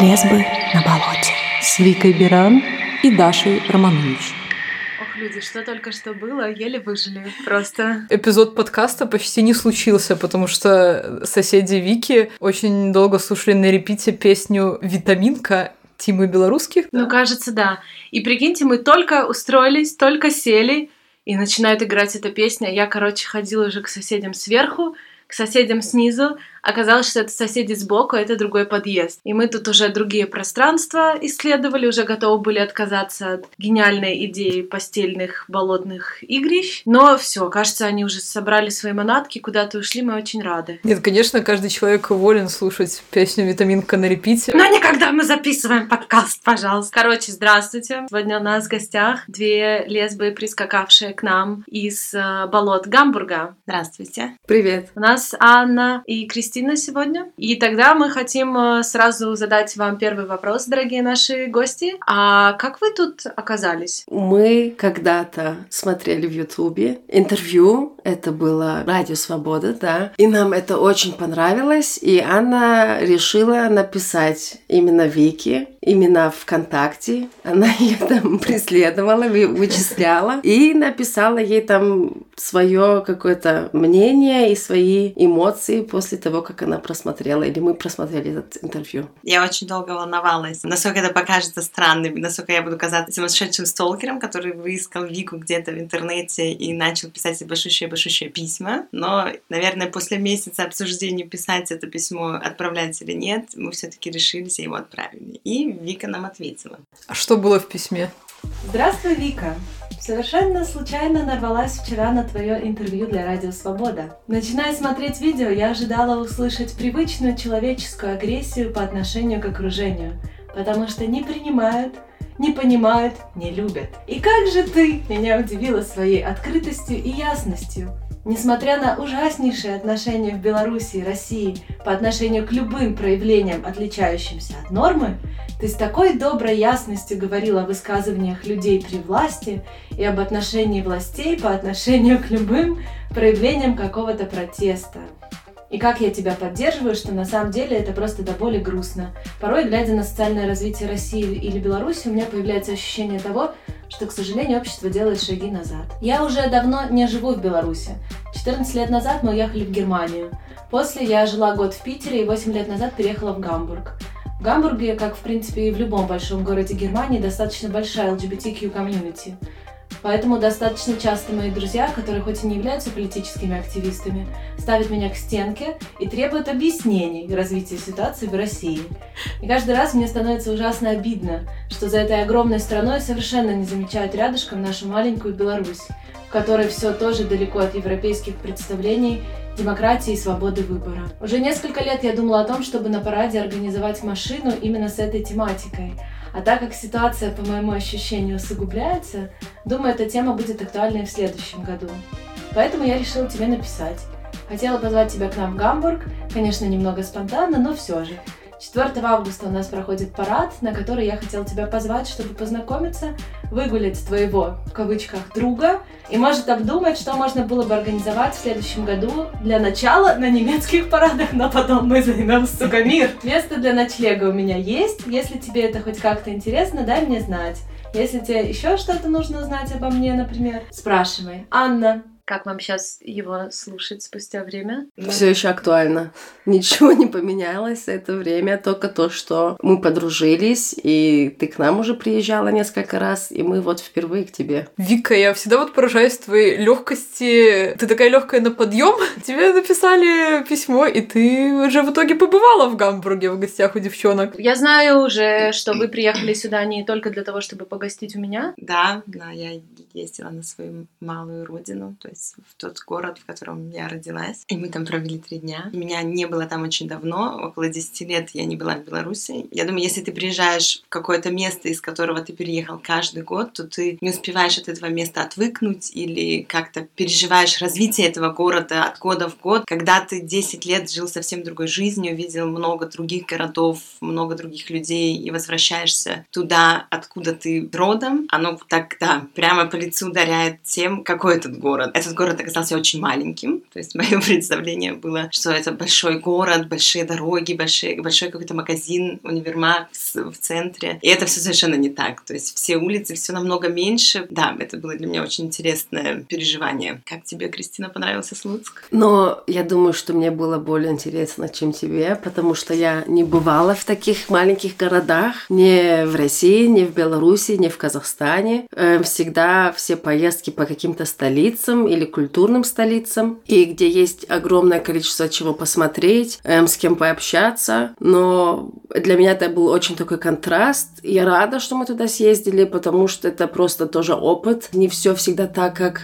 Лесбы на болоте. С Викой Биран и Дашей Романович. Ох, люди, что только что было, еле выжили. Просто. Эпизод подкаста почти не случился, потому что соседи Вики очень долго слушали на репите песню «Витаминка» Тимы Белорусских. Ну, кажется, да. И прикиньте, мы только устроились, только сели, и начинает играть эта песня. Я, короче, ходила уже к соседям сверху, к соседям снизу. Оказалось, что это соседи сбоку, а это другой подъезд. И мы тут уже другие пространства исследовали, уже готовы были отказаться от гениальной идеи постельных болотных игрищ. Но все, кажется, они уже собрали свои манатки, куда-то ушли, мы очень рады. Нет, конечно, каждый человек волен слушать песню «Витаминка на репите». Но не когда мы записываем подкаст, пожалуйста. Короче, здравствуйте. Сегодня у нас в гостях две лесбы, прискакавшие к нам из э, болот Гамбурга. Здравствуйте. Привет. У нас Анна и Кристина сегодня. И тогда мы хотим э, сразу задать вам первый вопрос, дорогие наши гости. А как вы тут оказались? Мы когда-то смотрели в Ютубе интервью, это было Радио Свобода, да, и нам это очень понравилось, и Анна решила написать именно Вики, именно ВКонтакте. Она ее там преследовала, вы- вычисляла и написала ей там свое какое-то мнение и свои эмоции после того, как она просмотрела, или мы просмотрели этот интервью. Я очень долго волновалась, насколько это покажется странным, насколько я буду казаться сумасшедшим сталкером, который выискал Вику где-то в интернете и начал писать ей большущие-большущие письма. Но, наверное, после месяца обсуждений писать это письмо, отправлять или нет, мы все-таки решились и его отправили. И Вика нам ответила. А что было в письме? Здравствуй, Вика. Совершенно случайно нарвалась вчера на твое интервью для Радио Свобода. Начиная смотреть видео, я ожидала услышать привычную человеческую агрессию по отношению к окружению, потому что не принимают, не понимают, не любят. И как же ты меня удивила своей открытостью и ясностью. Несмотря на ужаснейшие отношения в Беларуси и России по отношению к любым проявлениям, отличающимся от нормы, ты с такой доброй ясностью говорила о высказываниях людей при власти и об отношении властей по отношению к любым проявлениям какого-то протеста. И как я тебя поддерживаю, что на самом деле это просто до боли грустно. Порой, глядя на социальное развитие России или Беларуси, у меня появляется ощущение того, что, к сожалению, общество делает шаги назад. Я уже давно не живу в Беларуси. 14 лет назад мы уехали в Германию. После я жила год в Питере и 8 лет назад переехала в Гамбург. В Гамбурге, как в принципе и в любом большом городе Германии, достаточно большая LGBTQ комьюнити. Поэтому достаточно часто мои друзья, которые хоть и не являются политическими активистами, ставят меня к стенке и требуют объяснений развития ситуации в России. И каждый раз мне становится ужасно обидно, что за этой огромной страной совершенно не замечают рядышком нашу маленькую Беларусь, в которой все тоже далеко от европейских представлений демократии и свободы выбора. Уже несколько лет я думала о том, чтобы на параде организовать машину именно с этой тематикой. А так как ситуация, по моему ощущению, усугубляется, думаю, эта тема будет актуальной и в следующем году. Поэтому я решила тебе написать. Хотела позвать тебя к нам в Гамбург, конечно, немного спонтанно, но все же. 4 августа у нас проходит парад, на который я хотела тебя позвать, чтобы познакомиться, выгулять твоего, в кавычках, друга, и может обдумать, что можно было бы организовать в следующем году для начала на немецких парадах, но потом мы займем, сука, мир. Место для ночлега у меня есть, если тебе это хоть как-то интересно, дай мне знать. Если тебе еще что-то нужно узнать обо мне, например, спрашивай. Анна, Как вам сейчас его слушать спустя время? Все еще актуально. Ничего не поменялось за это время, только то, что мы подружились, и ты к нам уже приезжала несколько раз, и мы вот впервые к тебе. Вика, я всегда вот поражаюсь твоей легкости. Ты такая легкая на подъем. Тебе написали письмо, и ты уже в итоге побывала в Гамбурге в гостях у девчонок. Я знаю уже, что вы приехали сюда не только для того, чтобы погостить у меня. Да, да, я ездила на свою малую родину, то есть в тот город, в котором я родилась. И мы там провели три дня. Меня не было там очень давно, около 10 лет я не была в Беларуси. Я думаю, если ты приезжаешь в какое-то место, из которого ты переехал каждый год, то ты не успеваешь от этого места отвыкнуть или как-то переживаешь развитие этого города от года в год. Когда ты 10 лет жил совсем другой жизнью, видел много других городов, много других людей и возвращаешься туда, откуда ты родом, оно так, да, прямо по лицу ударяет тем, какой этот город. Это этот город оказался очень маленьким. То есть мое представление было, что это большой город, большие дороги, большой, большой какой-то магазин, универмаг в, в центре. И это все совершенно не так. То есть все улицы, все намного меньше. Да, это было для меня очень интересное переживание. Как тебе, Кристина, понравился Слуцк? Но я думаю, что мне было более интересно, чем тебе, потому что я не бывала в таких маленьких городах, ни в России, ни в Беларуси, ни в Казахстане. Эм, всегда все поездки по каким-то столицам или культурным столицам, и где есть огромное количество чего посмотреть, эм, с кем пообщаться. Но для меня это был очень такой контраст. Я рада, что мы туда съездили, потому что это просто тоже опыт. Не все всегда так, как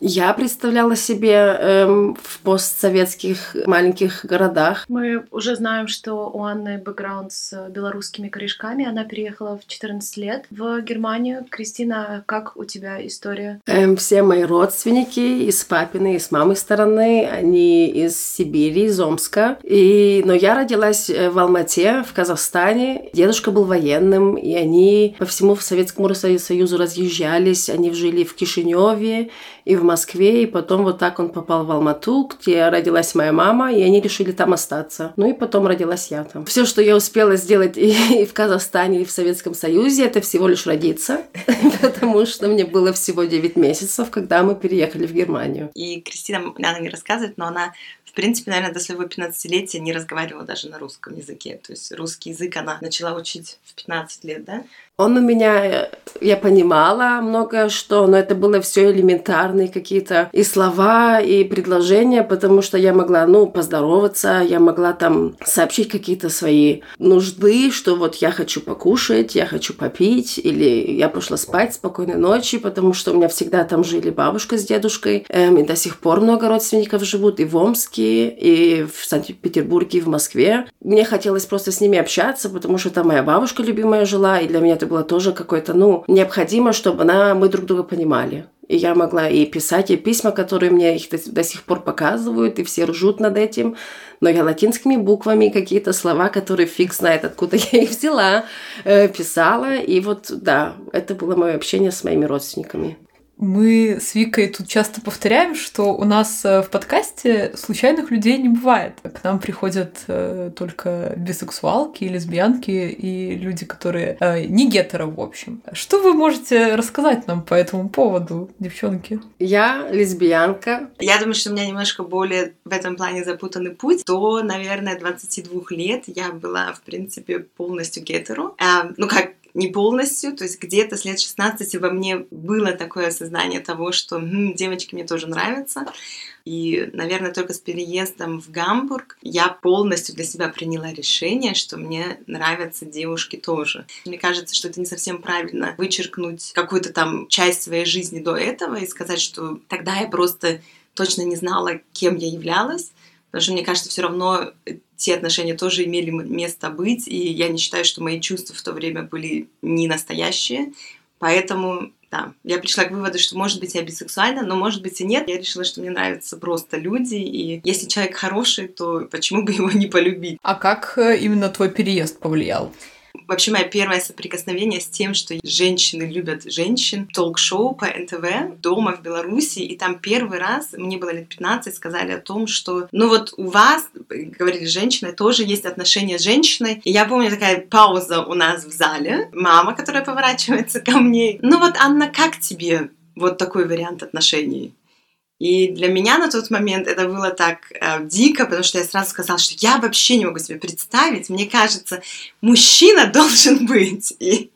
я представляла себе эм, в постсоветских маленьких городах. Мы уже знаем, что у Анны бэкграунд с белорусскими корешками. Она переехала в 14 лет в Германию. Кристина, как у тебя история? Эм, все мои родственники из папиной, из мамы стороны, они из Сибири, из Омска. И, но я родилась э, в Алмате, в Казахстане. Дедушка был военным, и они по всему Советскому Союзу разъезжались. Они жили в Кишиневе и в Москве, и потом вот так он попал в Алмату, где родилась моя мама, и они решили там остаться. Ну и потом родилась я там. Все, что я успела сделать и в Казахстане, и в Советском Союзе, это всего лишь родиться, потому что мне было всего 9 месяцев, когда мы переехали в Германию. И Кристина, она не рассказывает, но она в принципе, наверное, до своего 15-летия не разговаривала даже на русском языке. То есть русский язык она начала учить в 15 лет, да? Он у меня, я понимала многое что, но это было все элементарные какие-то и слова, и предложения, потому что я могла, ну, поздороваться, я могла там сообщить какие-то свои нужды, что вот я хочу покушать, я хочу попить, или я пошла спать, спокойной ночи, потому что у меня всегда там жили бабушка с дедушкой, эм, и до сих пор много родственников живут и в Омске, и в Санкт-Петербурге, и в Москве. Мне хотелось просто с ними общаться, потому что там моя бабушка любимая жила, и для меня это было тоже какое-то, ну, необходимо, чтобы она, мы друг друга понимали. И я могла и писать, и письма, которые мне их до, сих пор показывают, и все ржут над этим. Но я латинскими буквами какие-то слова, которые фиг знает, откуда я их взяла, э, писала. И вот, да, это было мое общение с моими родственниками. Мы с Викой тут часто повторяем, что у нас э, в подкасте случайных людей не бывает. К нам приходят э, только бисексуалки лесбиянки и люди, которые э, не гетеро, в общем. Что вы можете рассказать нам по этому поводу, девчонки? Я лесбиянка. Я думаю, что у меня немножко более в этом плане запутанный путь. До, наверное, 22 лет я была, в принципе, полностью гетеро. Э, ну, как не полностью, то есть где-то с лет 16 во мне было такое осознание того, что хм, девочки мне тоже нравятся. И, наверное, только с переездом в Гамбург я полностью для себя приняла решение, что мне нравятся девушки тоже. Мне кажется, что это не совсем правильно вычеркнуть какую-то там часть своей жизни до этого и сказать, что тогда я просто точно не знала, кем я являлась. Потому что, мне кажется, все равно те отношения тоже имели место быть, и я не считаю, что мои чувства в то время были не настоящие. Поэтому, да, я пришла к выводу, что, может быть, я бисексуальна, но, может быть, и нет. Я решила, что мне нравятся просто люди, и если человек хороший, то почему бы его не полюбить? А как э, именно твой переезд повлиял? Вообще, мое первое соприкосновение с тем, что женщины любят женщин, толк-шоу по НТВ дома в Беларуси, и там первый раз, мне было лет 15, сказали о том, что, ну вот у вас, говорили женщины, тоже есть отношения с женщиной. И я помню такая пауза у нас в зале, мама, которая поворачивается ко мне, ну вот, Анна, как тебе вот такой вариант отношений? И для меня на тот момент это было так э, дико, потому что я сразу сказала, что я вообще не могу себе представить. Мне кажется, мужчина должен быть. И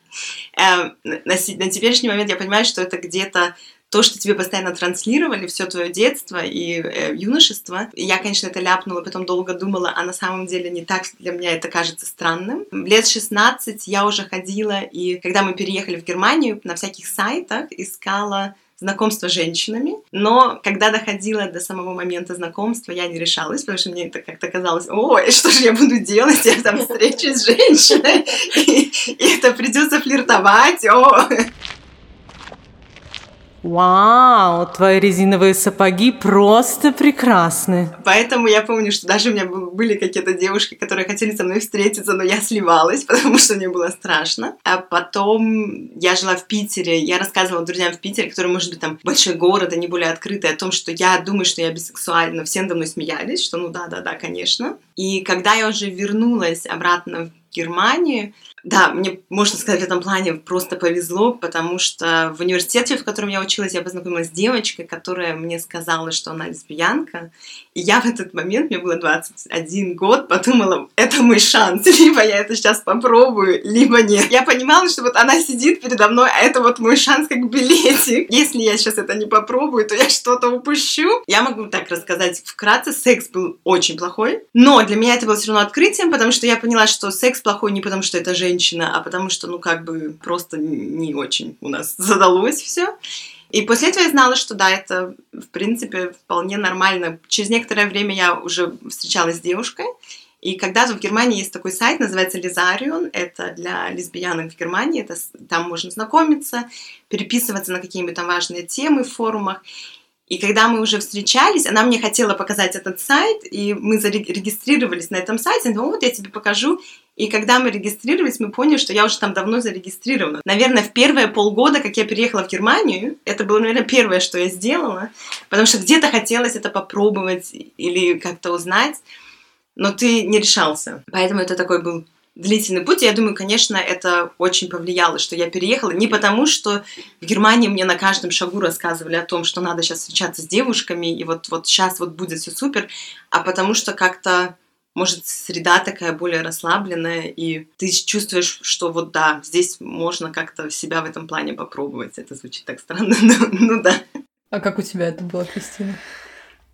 э, на, на теперешний момент я понимаю, что это где-то то, что тебе постоянно транслировали все твое детство и э, юношество. И я, конечно, это ляпнула, потом долго думала, а на самом деле не так для меня это кажется странным. Лет 16 я уже ходила, и когда мы переехали в Германию, на всяких сайтах искала знакомство с женщинами, но когда доходила до самого момента знакомства, я не решалась, потому что мне это как-то казалось, ой, что же я буду делать, я там встречусь с женщиной, и это придется флиртовать, о. Вау, твои резиновые сапоги просто прекрасны. Поэтому я помню, что даже у меня были какие-то девушки, которые хотели со мной встретиться, но я сливалась, потому что мне было страшно. А потом я жила в Питере, я рассказывала друзьям в Питере, который, может быть, там большой город, они более открытые, о том, что я думаю, что я бисексуальна. Все надо мной смеялись, что ну да-да-да, конечно. И когда я уже вернулась обратно в Германию, да, мне, можно сказать, в этом плане просто повезло, потому что в университете, в котором я училась, я познакомилась с девочкой, которая мне сказала, что она лесбиянка. И я в этот момент, мне было 21 год, подумала, это мой шанс. Либо я это сейчас попробую, либо нет. Я понимала, что вот она сидит передо мной, а это вот мой шанс как билетик. Если я сейчас это не попробую, то я что-то упущу. Я могу так рассказать вкратце. Секс был очень плохой. Но для меня это было все равно открытием, потому что я поняла, что секс плохой не потому, что это женщина, женщина, а потому что, ну, как бы просто не очень у нас задалось все. И после этого я знала, что да, это, в принципе, вполне нормально. Через некоторое время я уже встречалась с девушкой, и когда-то в Германии есть такой сайт, называется Лизарион, это для лесбиянок в Германии, это, там можно знакомиться, переписываться на какие-нибудь там важные темы в форумах. И когда мы уже встречались, она мне хотела показать этот сайт, и мы зарегистрировались на этом сайте. Говорит, вот я тебе покажу. И когда мы регистрировались, мы поняли, что я уже там давно зарегистрирована. Наверное, в первые полгода, как я переехала в Германию, это было, наверное, первое, что я сделала, потому что где-то хотелось это попробовать или как-то узнать, но ты не решался. Поэтому это такой был длительный путь. И я думаю, конечно, это очень повлияло, что я переехала. Не потому, что в Германии мне на каждом шагу рассказывали о том, что надо сейчас встречаться с девушками, и вот, вот сейчас вот будет все супер, а потому что как-то может, среда такая более расслабленная, и ты чувствуешь, что вот да, здесь можно как-то себя в этом плане попробовать. Это звучит так странно, но ну да. А как у тебя это было, Кристина?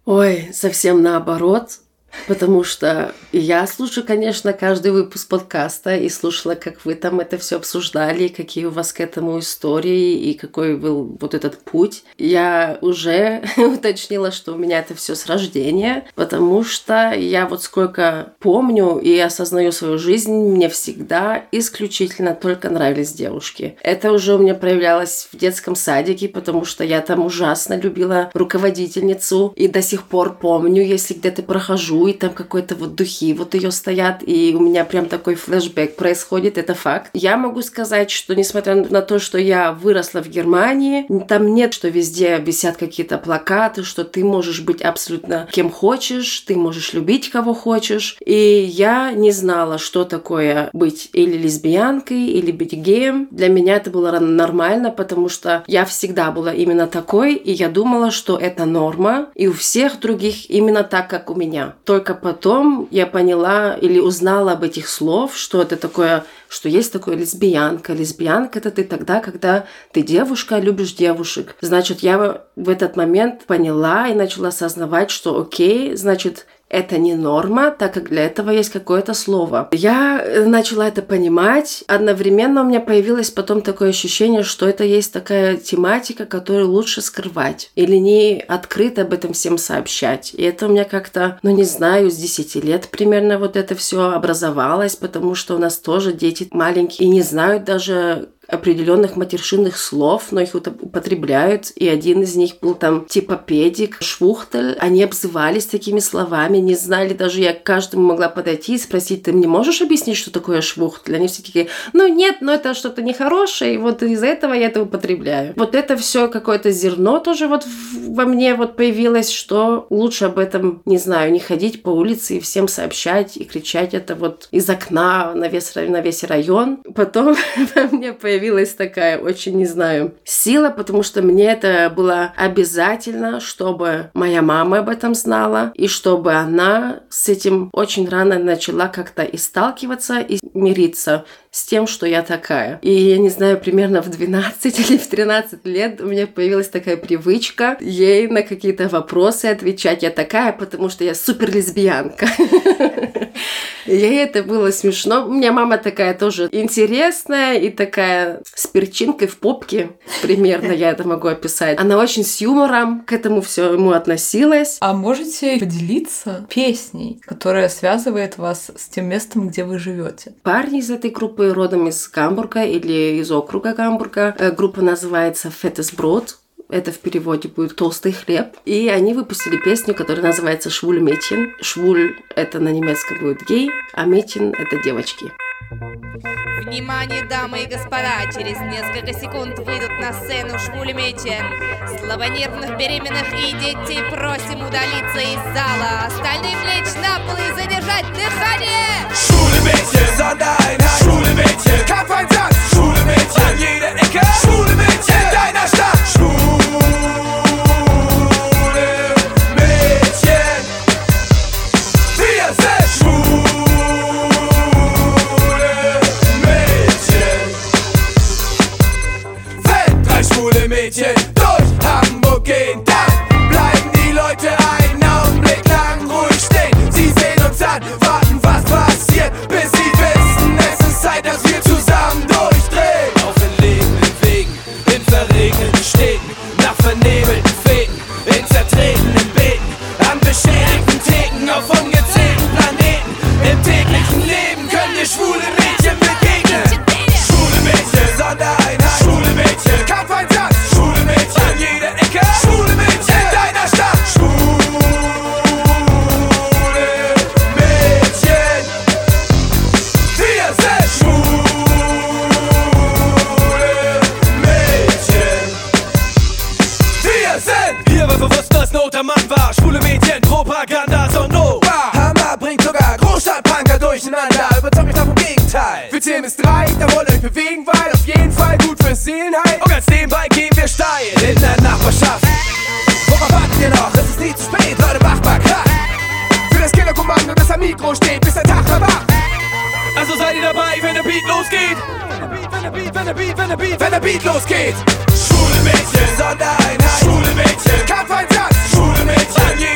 Ой, совсем наоборот. Потому что я слушаю, конечно, каждый выпуск подкаста и слушала, как вы там это все обсуждали, какие у вас к этому истории и какой был вот этот путь. Я уже уточнила, что у меня это все с рождения, потому что я вот сколько помню и осознаю свою жизнь, мне всегда исключительно только нравились девушки. Это уже у меня проявлялось в детском садике, потому что я там ужасно любила руководительницу и до сих пор помню, если где-то прохожу и там какой-то вот духи вот ее стоят, и у меня прям такой флешбэк происходит, это факт. Я могу сказать, что несмотря на то, что я выросла в Германии, там нет, что везде висят какие-то плакаты, что ты можешь быть абсолютно кем хочешь, ты можешь любить кого хочешь. И я не знала, что такое быть или лесбиянкой, или быть геем. Для меня это было нормально, потому что я всегда была именно такой, и я думала, что это норма, и у всех других именно так, как у меня. Только потом я поняла или узнала об этих слов, что это такое, что есть такое лесбиянка. Лесбиянка это ты тогда, когда ты девушка, любишь девушек. Значит, я в этот момент поняла и начала осознавать, что окей, значит, это не норма, так как для этого есть какое-то слово. Я э, начала это понимать. Одновременно у меня появилось потом такое ощущение, что это есть такая тематика, которую лучше скрывать или не открыто об этом всем сообщать. И это у меня как-то, ну не знаю, с 10 лет примерно вот это все образовалось, потому что у нас тоже дети маленькие и не знают даже определенных матершинных слов, но их употребляют, и один из них был там типа педик, швухтель. Они обзывались такими словами, не знали даже, я к каждому могла подойти и спросить, ты мне можешь объяснить, что такое швухтель? Они все такие, ну нет, но это что-то нехорошее, и вот из-за этого я это употребляю. Вот это все какое-то зерно тоже вот во мне вот появилось, что лучше об этом, не знаю, не ходить по улице и всем сообщать и кричать это вот из окна на весь, на весь район. Потом во мне появилось появилась такая очень, не знаю, сила, потому что мне это было обязательно, чтобы моя мама об этом знала, и чтобы она с этим очень рано начала как-то и сталкиваться, и мириться с тем, что я такая. И я не знаю, примерно в 12 или в 13 лет у меня появилась такая привычка ей на какие-то вопросы отвечать. Я такая, потому что я супер лесбиянка. И это было смешно. У меня мама такая тоже интересная и такая с перчинкой в попке, примерно я это могу описать. Она очень с юмором к этому всему относилась. А можете поделиться песней, которая связывает вас с тем местом, где вы живете? Парни из этой группы родом из Гамбурга или из округа Гамбурга. Э, группа называется Brot это в переводе будет «толстый хлеб». И они выпустили песню, которая называется «Швуль Метин». Швуль — это на немецком будет гей, а Метин — это девочки. Внимание, дамы и господа, через несколько секунд выйдут на сцену швулеметен. Слабонервных беременных и детей просим удалиться из зала. Остальные лечь на пол и задержать дыхание. Schwule Mädchen, Sondereinheit, schwule Mädchen, Kampfeinsatz, schwule Mädchen, an jeder Ecke, schwule Mädchen, Mikro steht, bis der Tag erwacht. Also seid ihr dabei, wenn der Beat losgeht? Wenn der Beat, wenn der Beat, wenn der Beat, wenn der Beat losgeht. Schwule Mädchen, Sondereinheit, schwule Mädchen, Kampfeinsatz, schwule Mädchen,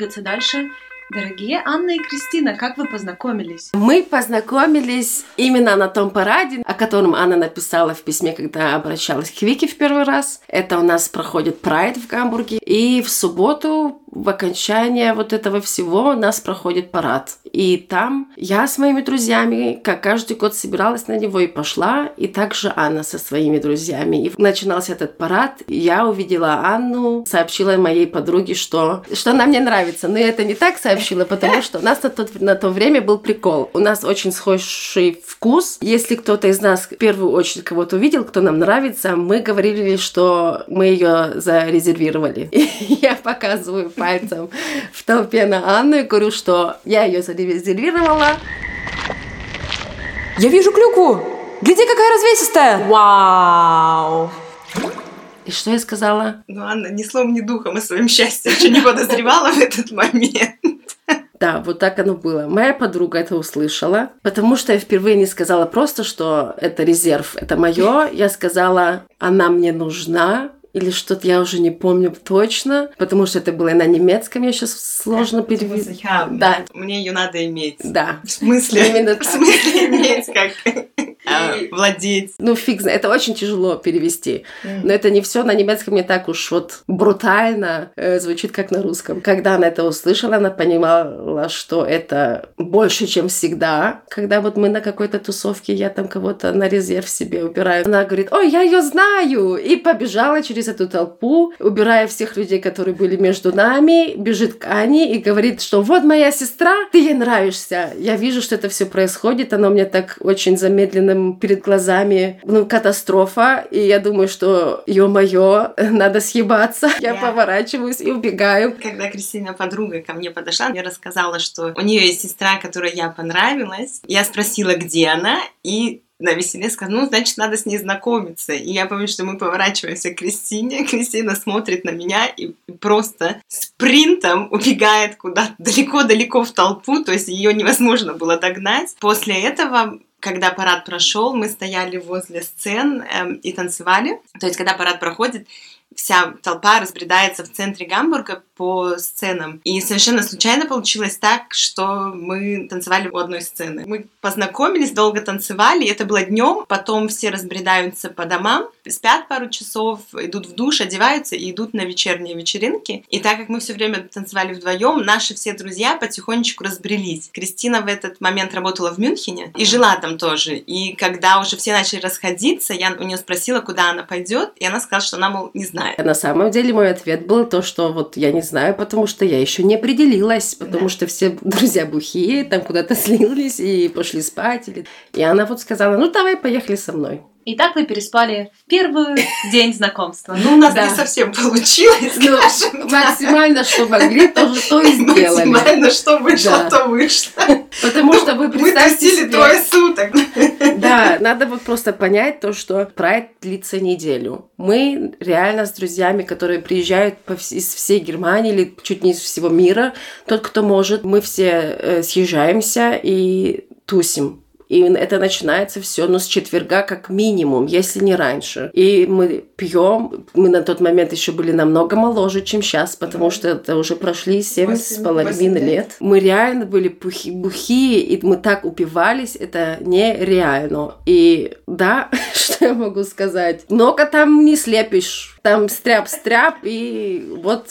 двигаться дальше. Дорогие Анна и Кристина, как вы познакомились? Мы познакомились именно на том параде, о котором Анна написала в письме, когда обращалась к Вике в первый раз. Это у нас проходит прайд в Гамбурге. И в субботу, в окончание вот этого всего, у нас проходит парад. И там я с моими друзьями, как каждый год, собиралась на него и пошла. И также Анна со своими друзьями. И начинался этот парад. Я увидела Анну, сообщила моей подруге, что, что она мне нравится. Но я это не так сообщила, потому что у нас на, тот, на то время был прикол. У нас очень схожий вкус. Если кто-то из нас в первую очередь кого-то увидел, кто нам нравится, мы говорили, что мы ее зарезервировали. И я показываю пальцем в толпе на Анну и говорю, что я ее зарезервировала. Я вижу клюкву! Гляди, какая развесистая! Вау! И что я сказала? Ну, Анна ни словом, ни духом о своем счастье еще не подозревала в этот момент. Да, вот так оно было. Моя подруга это услышала, потому что я впервые не сказала просто, что это резерв, это мое. Я сказала, она мне нужна, или что-то я уже не помню точно, потому что это было на немецком, я сейчас сложно перевести. Да, Мне ее надо иметь. да. В смысле? Именно В так. смысле иметь как? Э, владеть. Ну, фиг знает, это очень тяжело перевести. Но это не все на немецком не так уж вот брутально э, звучит, как на русском. Когда она это услышала, она понимала, что это больше, чем всегда. Когда вот мы на какой-то тусовке, я там кого-то на резерв себе убираю, она говорит, ой, я ее знаю! И побежала через эту толпу, убирая всех людей, которые были между нами, бежит к Ане и говорит, что вот моя сестра, ты ей нравишься. Я вижу, что это все происходит, оно мне так очень замедленным перед глазами, ну, катастрофа, и я думаю, что, ё-моё, надо съебаться. Я Я- поворачиваюсь и убегаю. Когда Кристина, подруга, ко мне подошла, мне рассказала, что у нее есть сестра, которой я понравилась. Я спросила, где она, и на веселе сказала, ну, значит, надо с ней знакомиться. И я помню, что мы поворачиваемся к Кристине, Кристина смотрит на меня и просто спринтом убегает куда-то далеко-далеко в толпу, то есть ее невозможно было догнать. После этого когда парад прошел, мы стояли возле сцен эм, и танцевали. То есть, когда парад проходит, вся толпа разбредается в центре Гамбурга по сценам. И совершенно случайно получилось так, что мы танцевали у одной сцены. Мы познакомились, долго танцевали, это было днем. Потом все разбредаются по домам, спят пару часов, идут в душ, одеваются и идут на вечерние вечеринки. И так как мы все время танцевали вдвоем, наши все друзья потихонечку разбрелись. Кристина в этот момент работала в Мюнхене и жила там тоже. И когда уже все начали расходиться, я у нее спросила, куда она пойдет, и она сказала, что она, мол, не знает. На самом деле мой ответ был то, что вот я не знаю, потому что я еще не определилась, потому что все друзья бухие, там куда-то слились и пошли спать. Или... И она вот сказала, ну давай, поехали со мной. И так вы переспали в первый день знакомства. Ну, у нас Да. не совсем получилось, Ну, скажем так. максимально, что могли, то, то и сделали. Максимально, что вышло, Да. то вышло. Потому что вы Мы представьте тусили себе- трое суток. Да, надо вот просто понять то, что прайд длится неделю. Мы реально с друзьями, которые приезжают из всей Германии или чуть не из всего мира, тот, кто может, мы все э, съезжаемся и тусим. И это начинается все, ну, с четверга как минимум, если не раньше. И мы пьем. Мы на тот момент еще были намного моложе, чем сейчас, потому что это уже прошли семь с половиной лет. Мы реально были пухи, бухие, и мы так упивались, это нереально. И да, что я могу сказать? Много там не слепишь. Там стряп-стряп, и вот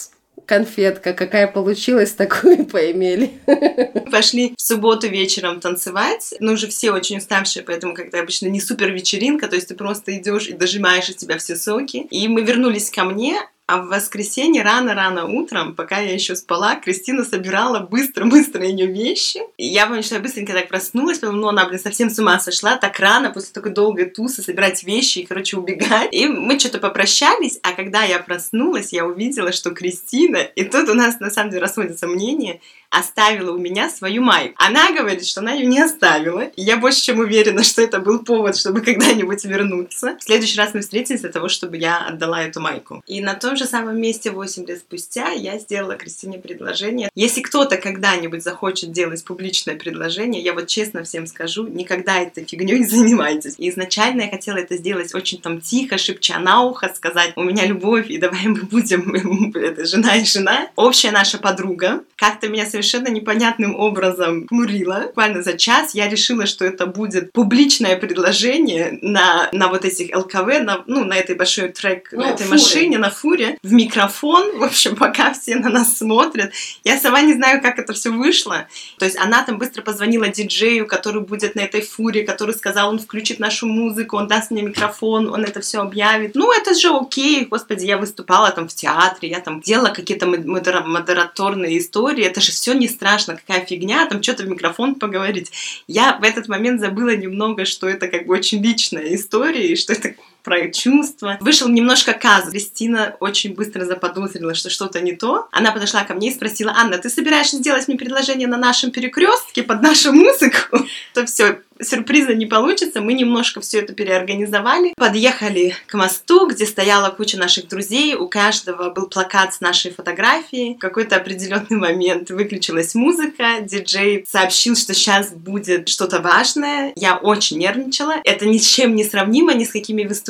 конфетка какая получилась, такую поимели. Пошли в субботу вечером танцевать. Ну, уже все очень уставшие, поэтому когда обычно не супер вечеринка, то есть ты просто идешь и дожимаешь из тебя все соки. И мы вернулись ко мне, а в воскресенье рано-рано утром, пока я еще спала, Кристина собирала быстро-быстро ее вещи. И я помню, что я быстренько так проснулась, потому ну, она, блин, совсем с ума сошла, так рано, после такой долгой тусы, собирать вещи и, короче, убегать. И мы что-то попрощались, а когда я проснулась, я увидела, что Кристина, и тут у нас, на самом деле, расходятся мнения, оставила у меня свою майку. Она говорит, что она ее не оставила. И я больше чем уверена, что это был повод, чтобы когда-нибудь вернуться. В следующий раз мы встретились для того, чтобы я отдала эту майку. И на том же самом месте 8 лет спустя я сделала Кристине предложение. Если кто-то когда-нибудь захочет делать публичное предложение, я вот честно всем скажу, никогда этой фигней не занимайтесь. И изначально я хотела это сделать очень там тихо, шепча на ухо, сказать, у меня любовь, и давай мы будем это, жена и жена. Общая наша подруга как-то меня непонятным образом хмурила. Буквально за час я решила, что это будет публичное предложение на, на вот этих ЛКВ, на, ну, на этой большой трек, Ну, на этой фуре. машине, на фуре, в микрофон, в общем, пока все на нас смотрят. Я сама не знаю, как это все вышло. То есть она там быстро позвонила диджею, который будет на этой фуре, который сказал, он включит нашу музыку, он даст мне микрофон, он это все объявит. Ну, это же окей, господи, я выступала там в театре, я там делала какие-то мод- модера- модераторные истории, это же все не страшно, какая фигня, там что-то в микрофон поговорить. Я в этот момент забыла немного, что это как бы очень личная история, и что это про чувства. Вышел немножко казус. Кристина очень быстро заподозрила, что что-то не то. Она подошла ко мне и спросила, Анна, ты собираешься сделать мне предложение на нашем перекрестке под нашу музыку? То все, сюрприза не получится. Мы немножко все это переорганизовали. Подъехали к мосту, где стояла куча наших друзей. У каждого был плакат с нашей фотографией. В какой-то определенный момент выключилась музыка. Диджей сообщил, что сейчас будет что-то важное. Я очень нервничала. Это ни с чем не сравнимо, ни с какими выступлениями.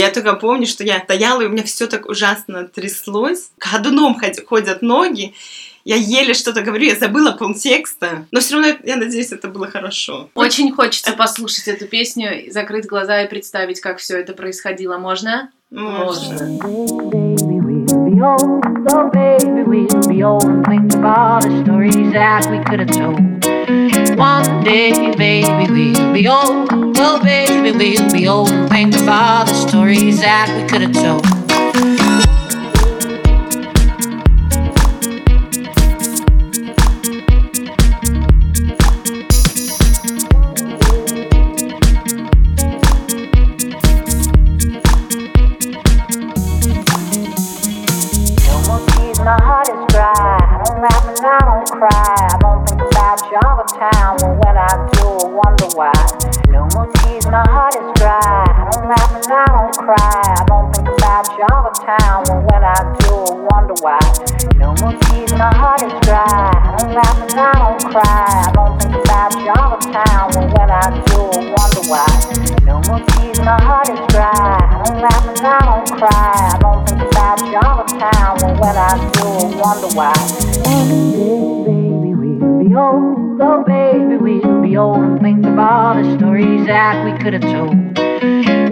Я только помню, что я стояла, и у меня все так ужасно тряслось. Ходуном ход- ходят ноги. Я еле что-то говорю, я забыла полтекста. Но все равно, я надеюсь, это было хорошо. Очень хочется послушать эту песню, закрыть глаза и представить, как все это происходило. Можно? Можно. be one day, baby, we'll be old. Well, baby, we'll be old and think about the stories that we could have told. Cry. I don't think about you all the time. But when I do, I wonder why. No more tears, my heart is dry. I don't laugh and I don't cry. I don't think about you all the time. But when I do, I wonder why. No more tears, my heart is dry. I don't laugh and I don't cry. I don't think about you all the time. But when I do, I wonder why. One day, baby, we'll be old. Oh, baby, we'll be old and think of all the stories that we could have told.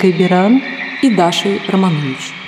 Викой Биран и Дашей Романович.